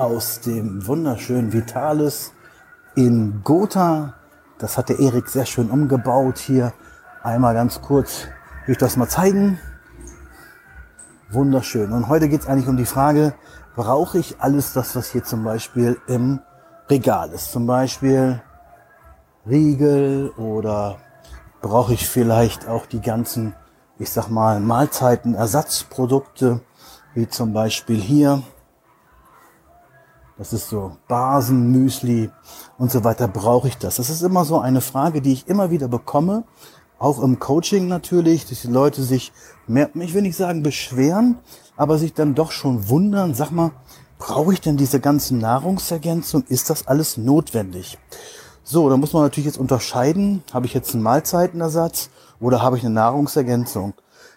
aus dem wunderschönen Vitalis in Gotha. Das hat der Erik sehr schön umgebaut hier. Einmal ganz kurz, will ich das mal zeigen. Wunderschön. Und heute geht es eigentlich um die Frage, brauche ich alles das, was hier zum Beispiel im Regal ist? Zum Beispiel Riegel oder brauche ich vielleicht auch die ganzen, ich sag mal, Mahlzeiten, Ersatzprodukte, wie zum Beispiel hier. Das ist so Basen, Müsli und so weiter. Brauche ich das? Das ist immer so eine Frage, die ich immer wieder bekomme, auch im Coaching natürlich, dass die Leute sich mehr, ich will nicht sagen beschweren, aber sich dann doch schon wundern, sag mal, brauche ich denn diese ganzen Nahrungsergänzungen? Ist das alles notwendig? So, da muss man natürlich jetzt unterscheiden, habe ich jetzt einen Mahlzeitenersatz oder habe ich eine Nahrungsergänzung?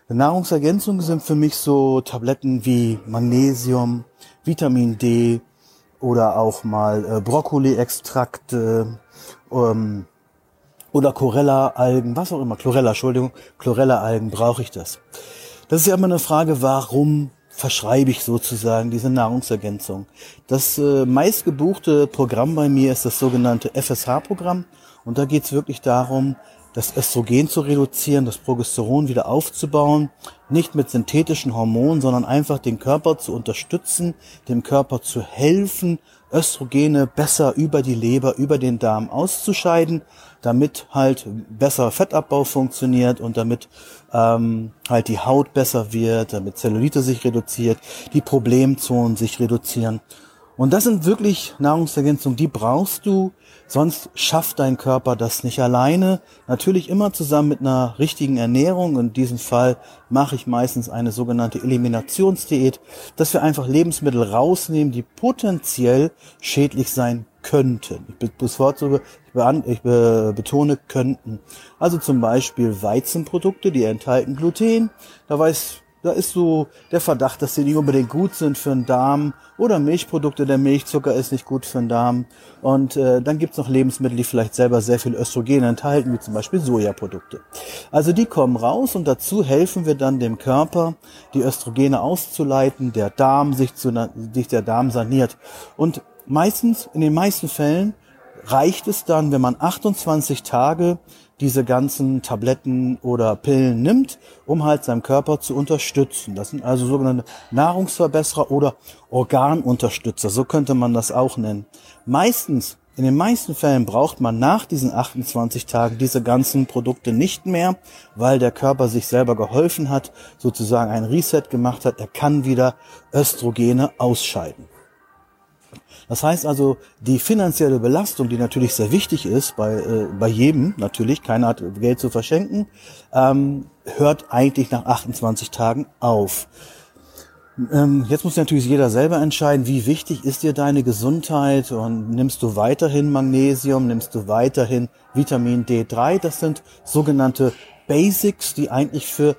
Die Nahrungsergänzungen sind für mich so Tabletten wie Magnesium, Vitamin D oder auch mal äh, Brokkoli-Extrakte, ähm, oder Chlorella-Algen, was auch immer, Chlorella, Entschuldigung, Chlorella-Algen, brauche ich das? Das ist ja immer eine Frage, warum verschreibe ich sozusagen diese Nahrungsergänzung? Das äh, meistgebuchte Programm bei mir ist das sogenannte FSH-Programm und da geht es wirklich darum, das Östrogen zu reduzieren, das Progesteron wieder aufzubauen, nicht mit synthetischen Hormonen, sondern einfach den Körper zu unterstützen, dem Körper zu helfen, Östrogene besser über die Leber, über den Darm auszuscheiden, damit halt besser Fettabbau funktioniert und damit ähm, halt die Haut besser wird, damit Zellulite sich reduziert, die Problemzonen sich reduzieren. Und das sind wirklich Nahrungsergänzungen, die brauchst du, sonst schafft dein Körper das nicht alleine. Natürlich immer zusammen mit einer richtigen Ernährung. In diesem Fall mache ich meistens eine sogenannte Eliminationsdiät, dass wir einfach Lebensmittel rausnehmen, die potenziell schädlich sein könnten. Ich bevorzuge, ich betone könnten. Also zum Beispiel Weizenprodukte, die enthalten Gluten. Da weiß da ist so der Verdacht, dass sie nicht unbedingt gut sind für den Darm oder Milchprodukte, der Milchzucker ist nicht gut für den Darm. Und äh, dann gibt's noch Lebensmittel, die vielleicht selber sehr viel Östrogen enthalten, wie zum Beispiel Sojaprodukte. Also die kommen raus und dazu helfen wir dann dem Körper, die Östrogene auszuleiten, der Darm sich, zu, sich der Darm saniert. Und meistens, in den meisten Fällen, reicht es dann, wenn man 28 Tage diese ganzen Tabletten oder Pillen nimmt, um halt seinem Körper zu unterstützen. Das sind also sogenannte Nahrungsverbesserer oder Organunterstützer, so könnte man das auch nennen. Meistens, in den meisten Fällen braucht man nach diesen 28 Tagen diese ganzen Produkte nicht mehr, weil der Körper sich selber geholfen hat, sozusagen ein Reset gemacht hat. Er kann wieder Östrogene ausscheiden. Das heißt also, die finanzielle Belastung, die natürlich sehr wichtig ist bei, äh, bei jedem, natürlich, keiner hat Geld zu verschenken, ähm, hört eigentlich nach 28 Tagen auf. Ähm, jetzt muss natürlich jeder selber entscheiden, wie wichtig ist dir deine Gesundheit und nimmst du weiterhin Magnesium, nimmst du weiterhin Vitamin D3. Das sind sogenannte Basics, die eigentlich für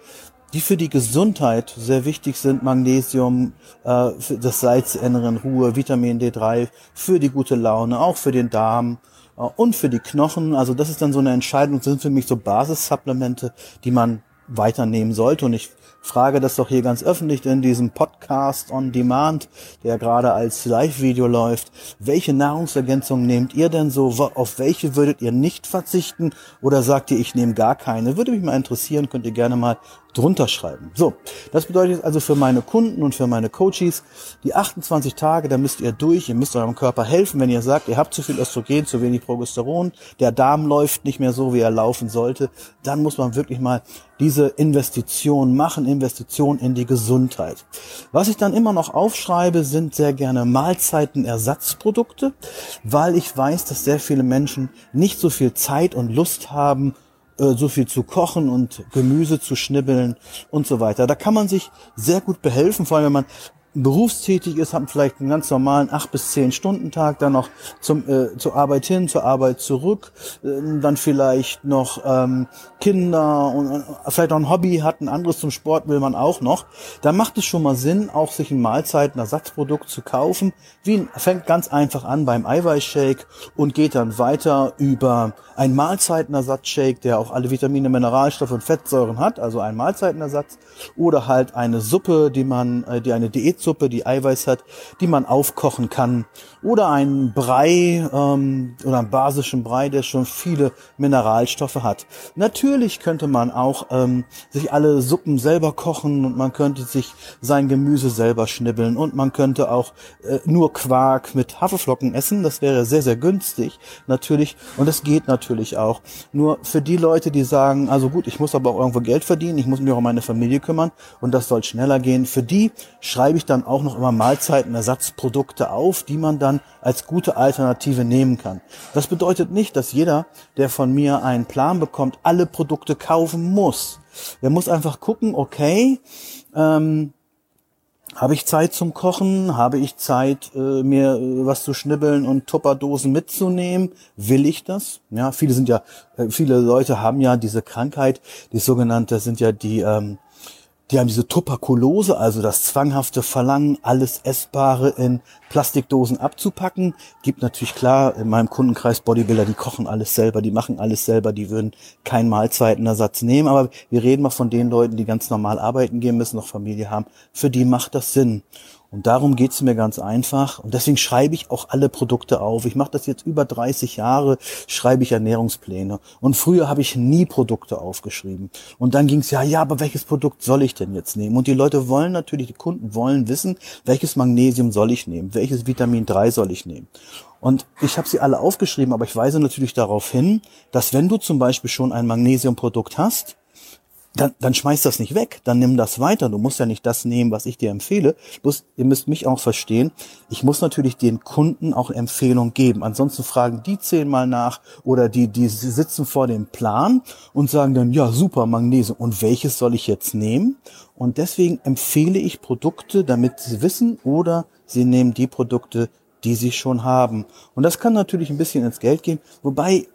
die für die Gesundheit sehr wichtig sind. Magnesium, äh, für das Salz inneren Ruhe, Vitamin D3, für die gute Laune, auch für den Darm äh, und für die Knochen. Also das ist dann so eine Entscheidung, das sind für mich so Basissupplemente, die man weiternehmen sollte. Und ich frage das doch hier ganz öffentlich in diesem Podcast on Demand, der gerade als Live-Video läuft. Welche Nahrungsergänzungen nehmt ihr denn so? Auf welche würdet ihr nicht verzichten? Oder sagt ihr, ich nehme gar keine? Würde mich mal interessieren, könnt ihr gerne mal drunter schreiben. So, das bedeutet also für meine Kunden und für meine Coaches, die 28 Tage, da müsst ihr durch, ihr müsst eurem Körper helfen, wenn ihr sagt, ihr habt zu viel Östrogen, zu wenig Progesteron, der Darm läuft nicht mehr so, wie er laufen sollte, dann muss man wirklich mal diese Investition machen, Investition in die Gesundheit. Was ich dann immer noch aufschreibe, sind sehr gerne Mahlzeitenersatzprodukte, weil ich weiß, dass sehr viele Menschen nicht so viel Zeit und Lust haben, so viel zu kochen und Gemüse zu schnibbeln und so weiter. Da kann man sich sehr gut behelfen, vor allem wenn man berufstätig ist, hat vielleicht einen ganz normalen acht bis zehn Stunden Tag, dann noch zum äh, zur Arbeit hin, zur Arbeit zurück, äh, dann vielleicht noch ähm, Kinder und äh, vielleicht auch ein Hobby hat, ein anderes zum Sport will man auch noch. Da macht es schon mal Sinn, auch sich ein Mahlzeitenersatzprodukt zu kaufen. Wie fängt ganz einfach an beim Eiweißshake und geht dann weiter über ein Mahlzeitenersatzshake, der auch alle Vitamine, Mineralstoffe und Fettsäuren hat, also ein Mahlzeitenersatz oder halt eine Suppe, die man, äh, die eine Diät Fruchtsuppe, die Eiweiß hat, die man aufkochen kann. Oder einen Brei ähm, oder einen basischen Brei, der schon viele Mineralstoffe hat. Natürlich könnte man auch ähm, sich alle Suppen selber kochen und man könnte sich sein Gemüse selber schnibbeln und man könnte auch äh, nur Quark mit Haferflocken essen. Das wäre sehr, sehr günstig natürlich und es geht natürlich auch. Nur für die Leute, die sagen, also gut, ich muss aber auch irgendwo Geld verdienen, ich muss mich auch um meine Familie kümmern und das soll schneller gehen. Für die schreibe ich dann auch noch immer Mahlzeitenersatzprodukte auf, die man dann als gute Alternative nehmen kann. Das bedeutet nicht, dass jeder, der von mir einen Plan bekommt, alle Produkte kaufen muss. Der muss einfach gucken, okay, ähm, habe ich Zeit zum Kochen? Habe ich Zeit, äh, mir äh, was zu schnibbeln und Tupperdosen mitzunehmen? Will ich das? Ja, viele sind ja, äh, viele Leute haben ja diese Krankheit, die sogenannte sind ja die ähm, die haben diese Tuberkulose, also das zwanghafte Verlangen, alles Essbare in Plastikdosen abzupacken. Gibt natürlich klar in meinem Kundenkreis Bodybuilder, die kochen alles selber, die machen alles selber, die würden keinen Mahlzeitenersatz nehmen. Aber wir reden mal von den Leuten, die ganz normal arbeiten gehen müssen, noch Familie haben. Für die macht das Sinn. Und darum geht's mir ganz einfach. Und deswegen schreibe ich auch alle Produkte auf. Ich mache das jetzt über 30 Jahre, schreibe ich Ernährungspläne. Und früher habe ich nie Produkte aufgeschrieben. Und dann ging's ja, ja, aber welches Produkt soll ich denn jetzt nehmen? Und die Leute wollen natürlich, die Kunden wollen wissen, welches Magnesium soll ich nehmen, welches Vitamin 3 soll ich nehmen. Und ich habe sie alle aufgeschrieben, aber ich weise natürlich darauf hin, dass wenn du zum Beispiel schon ein Magnesiumprodukt hast, dann, dann schmeiß das nicht weg, dann nimm das weiter. Du musst ja nicht das nehmen, was ich dir empfehle. Bloß, ihr müsst mich auch verstehen. Ich muss natürlich den Kunden auch Empfehlung geben. Ansonsten fragen die zehnmal nach oder die, die sitzen vor dem Plan und sagen dann, ja, super, Magnesium. Und welches soll ich jetzt nehmen? Und deswegen empfehle ich Produkte, damit sie wissen oder sie nehmen die Produkte, die sie schon haben. Und das kann natürlich ein bisschen ins Geld gehen, wobei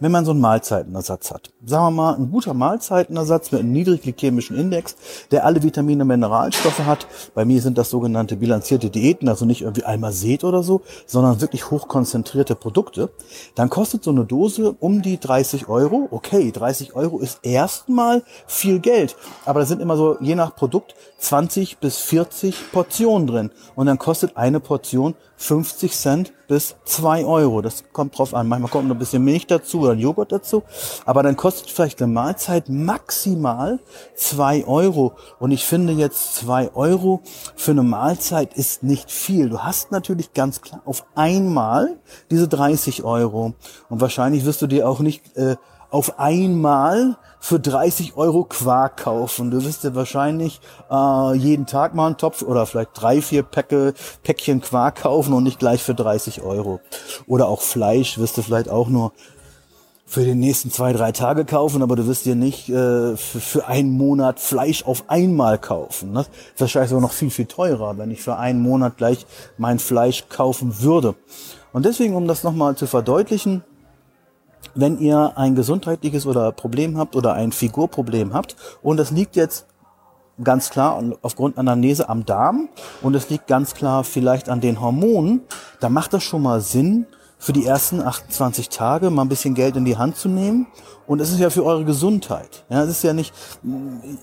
wenn man so einen Mahlzeitenersatz hat. Sagen wir mal, ein guter Mahlzeitenersatz mit einem niedrigglykämischen Index, der alle Vitamine und Mineralstoffe hat. Bei mir sind das sogenannte bilanzierte Diäten, also nicht irgendwie einmal Almazet oder so, sondern wirklich hochkonzentrierte Produkte. Dann kostet so eine Dose um die 30 Euro. Okay, 30 Euro ist erstmal viel Geld. Aber da sind immer so, je nach Produkt, 20 bis 40 Portionen drin. Und dann kostet eine Portion 50 Cent bis 2 Euro. Das kommt drauf an. Manchmal kommt noch ein bisschen Milch dazu oder Joghurt dazu. Aber dann kostet vielleicht eine Mahlzeit maximal 2 Euro. Und ich finde jetzt 2 Euro für eine Mahlzeit ist nicht viel. Du hast natürlich ganz klar auf einmal diese 30 Euro. Und wahrscheinlich wirst du dir auch nicht äh, auf einmal für 30 Euro Quark kaufen. Du wirst dir wahrscheinlich äh, jeden Tag mal einen Topf oder vielleicht drei, vier Päcke, Päckchen Quark kaufen und nicht gleich für 30 Euro. Oder auch Fleisch wirst du vielleicht auch nur für den nächsten zwei, drei Tage kaufen, aber du wirst dir nicht äh, für, für einen Monat Fleisch auf einmal kaufen. Ne? Das ist wahrscheinlich sogar noch viel, viel teurer, wenn ich für einen Monat gleich mein Fleisch kaufen würde. Und deswegen, um das nochmal zu verdeutlichen, wenn ihr ein gesundheitliches oder Problem habt oder ein Figurproblem habt und das liegt jetzt ganz klar aufgrund Anamnese am Darm und es liegt ganz klar vielleicht an den Hormonen, dann macht das schon mal Sinn, für die ersten 28 Tage mal ein bisschen Geld in die Hand zu nehmen. Und es ist ja für eure Gesundheit. Ja, es ist ja nicht,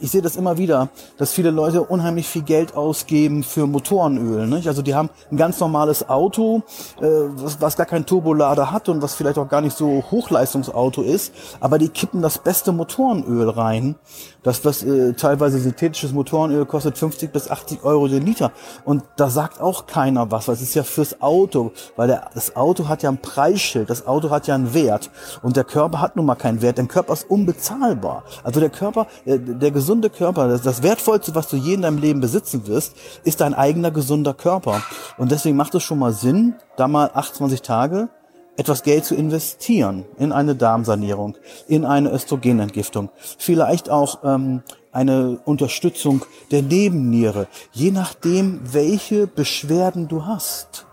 ich sehe das immer wieder, dass viele Leute unheimlich viel Geld ausgeben für Motorenöl. Nicht? Also die haben ein ganz normales Auto, äh, was, was gar kein Turbolader hat und was vielleicht auch gar nicht so Hochleistungsauto ist, aber die kippen das beste Motorenöl rein. Das, was äh, teilweise synthetisches Motorenöl kostet 50 bis 80 Euro den Liter. Und da sagt auch keiner was, weil es ist ja fürs Auto, weil der, das Auto hat ja ein Preisschild, das Auto hat ja einen Wert und der Körper hat nun mal keinen Wert, dein Körper ist unbezahlbar. Also der Körper, der, der gesunde Körper, das, das Wertvollste, was du je in deinem Leben besitzen wirst, ist dein eigener gesunder Körper. Und deswegen macht es schon mal Sinn, da mal 28 Tage etwas Geld zu investieren in eine Darmsanierung, in eine Östrogenentgiftung, vielleicht auch ähm, eine Unterstützung der Nebenniere, je nachdem, welche Beschwerden du hast.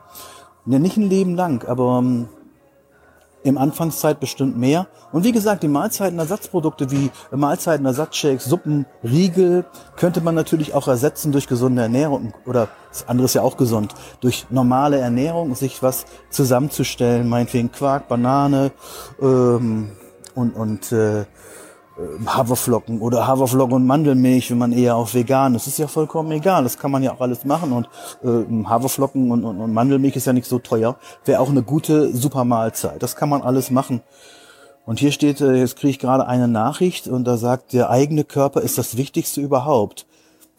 Ja, nicht ein Leben lang, aber ähm, im Anfangszeit bestimmt mehr. Und wie gesagt, die Mahlzeitenersatzprodukte wie Mahlzeitenersatzshakes, Suppen, Riegel könnte man natürlich auch ersetzen durch gesunde Ernährung oder das andere ist ja auch gesund, durch normale Ernährung, sich was zusammenzustellen, meinetwegen Quark, Banane ähm, und, und äh, Haferflocken oder Haferflocken und Mandelmilch, wenn man eher auf vegan ist. Ist ja vollkommen egal. Das kann man ja auch alles machen. Und äh, Haferflocken und, und, und Mandelmilch ist ja nicht so teuer. Wäre auch eine gute Supermahlzeit. Das kann man alles machen. Und hier steht, äh, jetzt kriege ich gerade eine Nachricht und da sagt, der eigene Körper ist das Wichtigste überhaupt.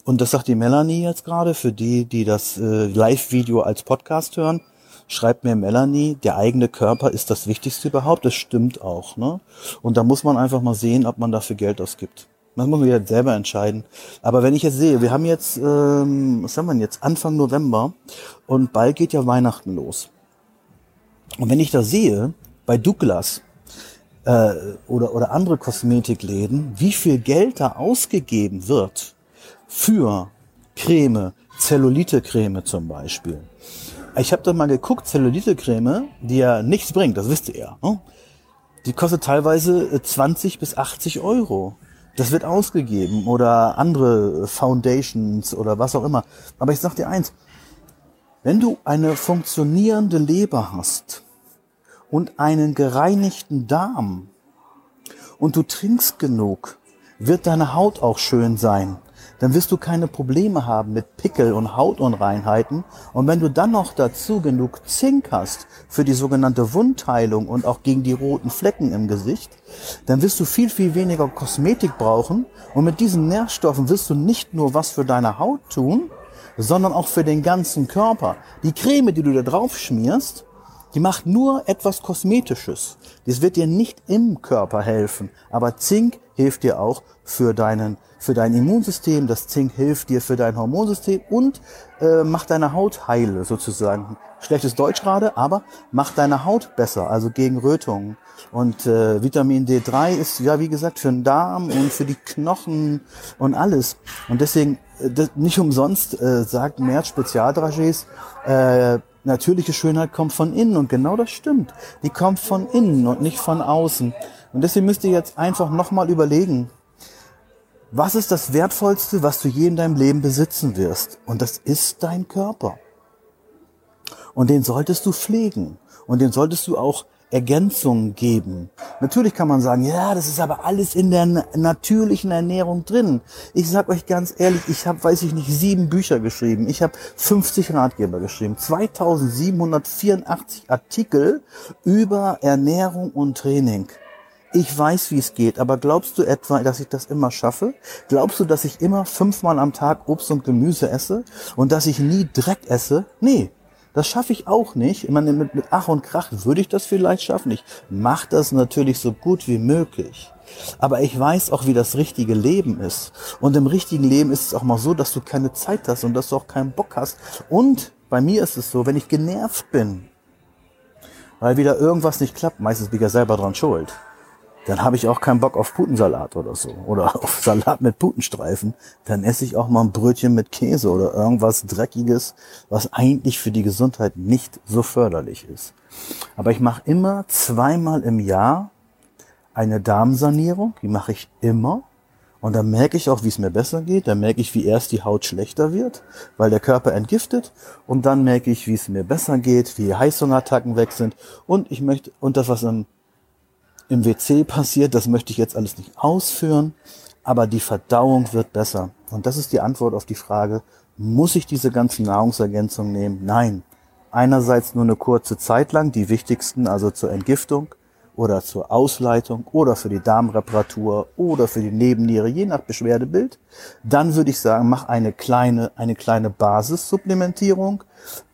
Und das sagt die Melanie jetzt gerade, für die, die das äh, Live-Video als Podcast hören schreibt mir Melanie, der eigene Körper ist das Wichtigste überhaupt. Das stimmt auch. Ne? Und da muss man einfach mal sehen, ob man dafür Geld ausgibt. Das muss man jetzt selber entscheiden. Aber wenn ich jetzt sehe, wir haben jetzt, ähm, was haben wir denn jetzt, Anfang November und bald geht ja Weihnachten los. Und wenn ich da sehe, bei Douglas äh, oder, oder andere Kosmetikläden, wie viel Geld da ausgegeben wird für Creme, Zellulite-Creme zum Beispiel, ich habe da mal geguckt, Zellulite-Creme, die ja nichts bringt, das wisst ihr ja. Ne? Die kostet teilweise 20 äh, bis 80 Euro. Das wird ausgegeben oder andere Foundations oder was auch immer. Aber ich sag dir eins, wenn du eine funktionierende Leber hast und einen gereinigten Darm und du trinkst genug, wird deine Haut auch schön sein dann wirst du keine Probleme haben mit Pickel und Hautunreinheiten. Und wenn du dann noch dazu genug Zink hast für die sogenannte Wundheilung und auch gegen die roten Flecken im Gesicht, dann wirst du viel, viel weniger Kosmetik brauchen. Und mit diesen Nährstoffen wirst du nicht nur was für deine Haut tun, sondern auch für den ganzen Körper. Die Creme, die du da drauf schmierst, die macht nur etwas Kosmetisches. Das wird dir nicht im Körper helfen. Aber Zink hilft dir auch für deinen für dein Immunsystem, das Zink hilft dir für dein Hormonsystem und äh, macht deine Haut heile sozusagen. Schlechtes Deutsch gerade, aber macht deine Haut besser, also gegen Rötungen. Und äh, Vitamin D3 ist ja wie gesagt für den Darm und für die Knochen und alles. Und deswegen äh, nicht umsonst äh, sagt Merz Spezialdragés, äh, natürliche Schönheit kommt von innen und genau das stimmt. Die kommt von innen und nicht von außen. Und deswegen müsst ihr jetzt einfach nochmal überlegen, was ist das Wertvollste, was du je in deinem Leben besitzen wirst? Und das ist dein Körper. Und den solltest du pflegen. Und den solltest du auch Ergänzungen geben. Natürlich kann man sagen, ja, das ist aber alles in der natürlichen Ernährung drin. Ich sag euch ganz ehrlich, ich habe, weiß ich nicht, sieben Bücher geschrieben. Ich habe 50 Ratgeber geschrieben, 2784 Artikel über Ernährung und Training ich weiß, wie es geht, aber glaubst du etwa, dass ich das immer schaffe? Glaubst du, dass ich immer fünfmal am Tag Obst und Gemüse esse und dass ich nie Dreck esse? Nee, das schaffe ich auch nicht. Ich meine, mit, mit Ach und Krach würde ich das vielleicht schaffen. Ich mache das natürlich so gut wie möglich. Aber ich weiß auch, wie das richtige Leben ist. Und im richtigen Leben ist es auch mal so, dass du keine Zeit hast und dass du auch keinen Bock hast. Und bei mir ist es so, wenn ich genervt bin, weil wieder irgendwas nicht klappt, meistens bin ich ja selber dran schuld dann habe ich auch keinen Bock auf Putensalat oder so. Oder auf Salat mit Putenstreifen. Dann esse ich auch mal ein Brötchen mit Käse oder irgendwas Dreckiges, was eigentlich für die Gesundheit nicht so förderlich ist. Aber ich mache immer zweimal im Jahr eine Darmsanierung. Die mache ich immer. Und dann merke ich auch, wie es mir besser geht. Dann merke ich, wie erst die Haut schlechter wird, weil der Körper entgiftet. Und dann merke ich, wie es mir besser geht, wie Heißhungerattacken weg sind. Und ich möchte, und das, was am im WC passiert, das möchte ich jetzt alles nicht ausführen, aber die Verdauung wird besser. Und das ist die Antwort auf die Frage, muss ich diese ganzen Nahrungsergänzungen nehmen? Nein. Einerseits nur eine kurze Zeit lang, die wichtigsten, also zur Entgiftung oder zur Ausleitung oder für die Darmreparatur oder für die Nebenniere, je nach Beschwerdebild. Dann würde ich sagen, mach eine kleine, eine kleine Basissupplementierung.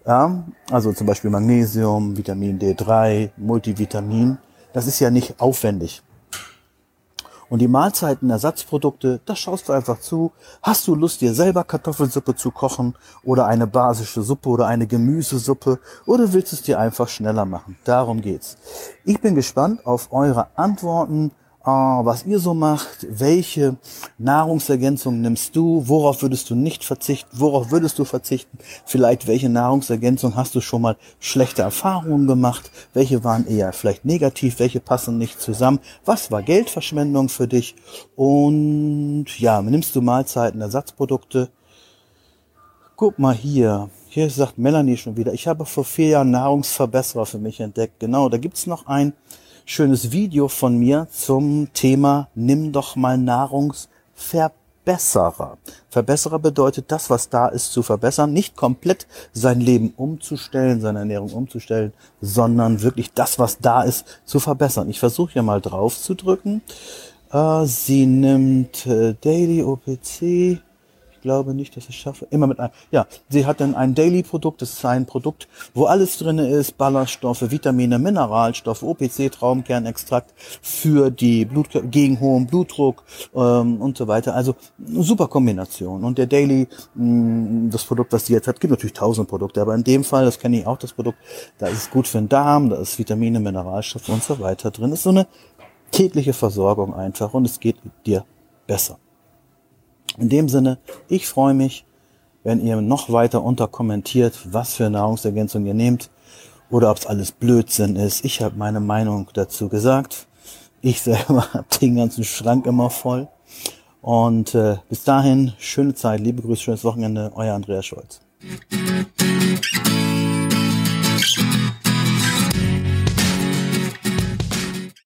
Ja, also zum Beispiel Magnesium, Vitamin D3, Multivitamin das ist ja nicht aufwendig. Und die Mahlzeiten, Ersatzprodukte, das schaust du einfach zu. Hast du Lust, dir selber Kartoffelsuppe zu kochen oder eine basische Suppe oder eine Gemüsesuppe oder willst du es dir einfach schneller machen? Darum geht's. Ich bin gespannt auf eure Antworten was ihr so macht, welche Nahrungsergänzung nimmst du, worauf würdest du nicht verzichten, worauf würdest du verzichten, vielleicht welche Nahrungsergänzung hast du schon mal schlechte Erfahrungen gemacht, welche waren eher vielleicht negativ, welche passen nicht zusammen, was war Geldverschwendung für dich? Und ja, nimmst du Mahlzeiten, Ersatzprodukte, guck mal hier, hier sagt Melanie schon wieder, ich habe vor vier Jahren Nahrungsverbesserer für mich entdeckt, genau, da gibt's noch einen, schönes Video von mir zum Thema Nimm doch mal Nahrungsverbesserer. Verbesserer bedeutet das, was da ist, zu verbessern, nicht komplett sein Leben umzustellen, seine Ernährung umzustellen, sondern wirklich das, was da ist, zu verbessern. Ich versuche hier mal drauf zu drücken. Äh, sie nimmt äh, Daily OPC glaube nicht, dass ich es schaffe. Immer mit einem. Ja, sie hat dann ein Daily-Produkt. Das ist ein Produkt, wo alles drinne ist. Ballaststoffe, Vitamine, Mineralstoffe, OPC, Traumkernextrakt für die Blut, gegen hohen Blutdruck ähm, und so weiter. Also super Kombination. Und der Daily, mh, das Produkt, was sie jetzt hat, gibt natürlich tausend Produkte. Aber in dem Fall, das kenne ich auch, das Produkt, da ist es gut für den Darm, da ist Vitamine, Mineralstoffe und so weiter drin. Das ist so eine tägliche Versorgung einfach und es geht dir besser. In dem Sinne, ich freue mich, wenn ihr noch weiter unterkommentiert, was für Nahrungsergänzung ihr nehmt oder ob es alles Blödsinn ist. Ich habe meine Meinung dazu gesagt. Ich selber habe den ganzen Schrank immer voll. Und äh, bis dahin, schöne Zeit, liebe Grüße, schönes Wochenende, euer Andreas Scholz.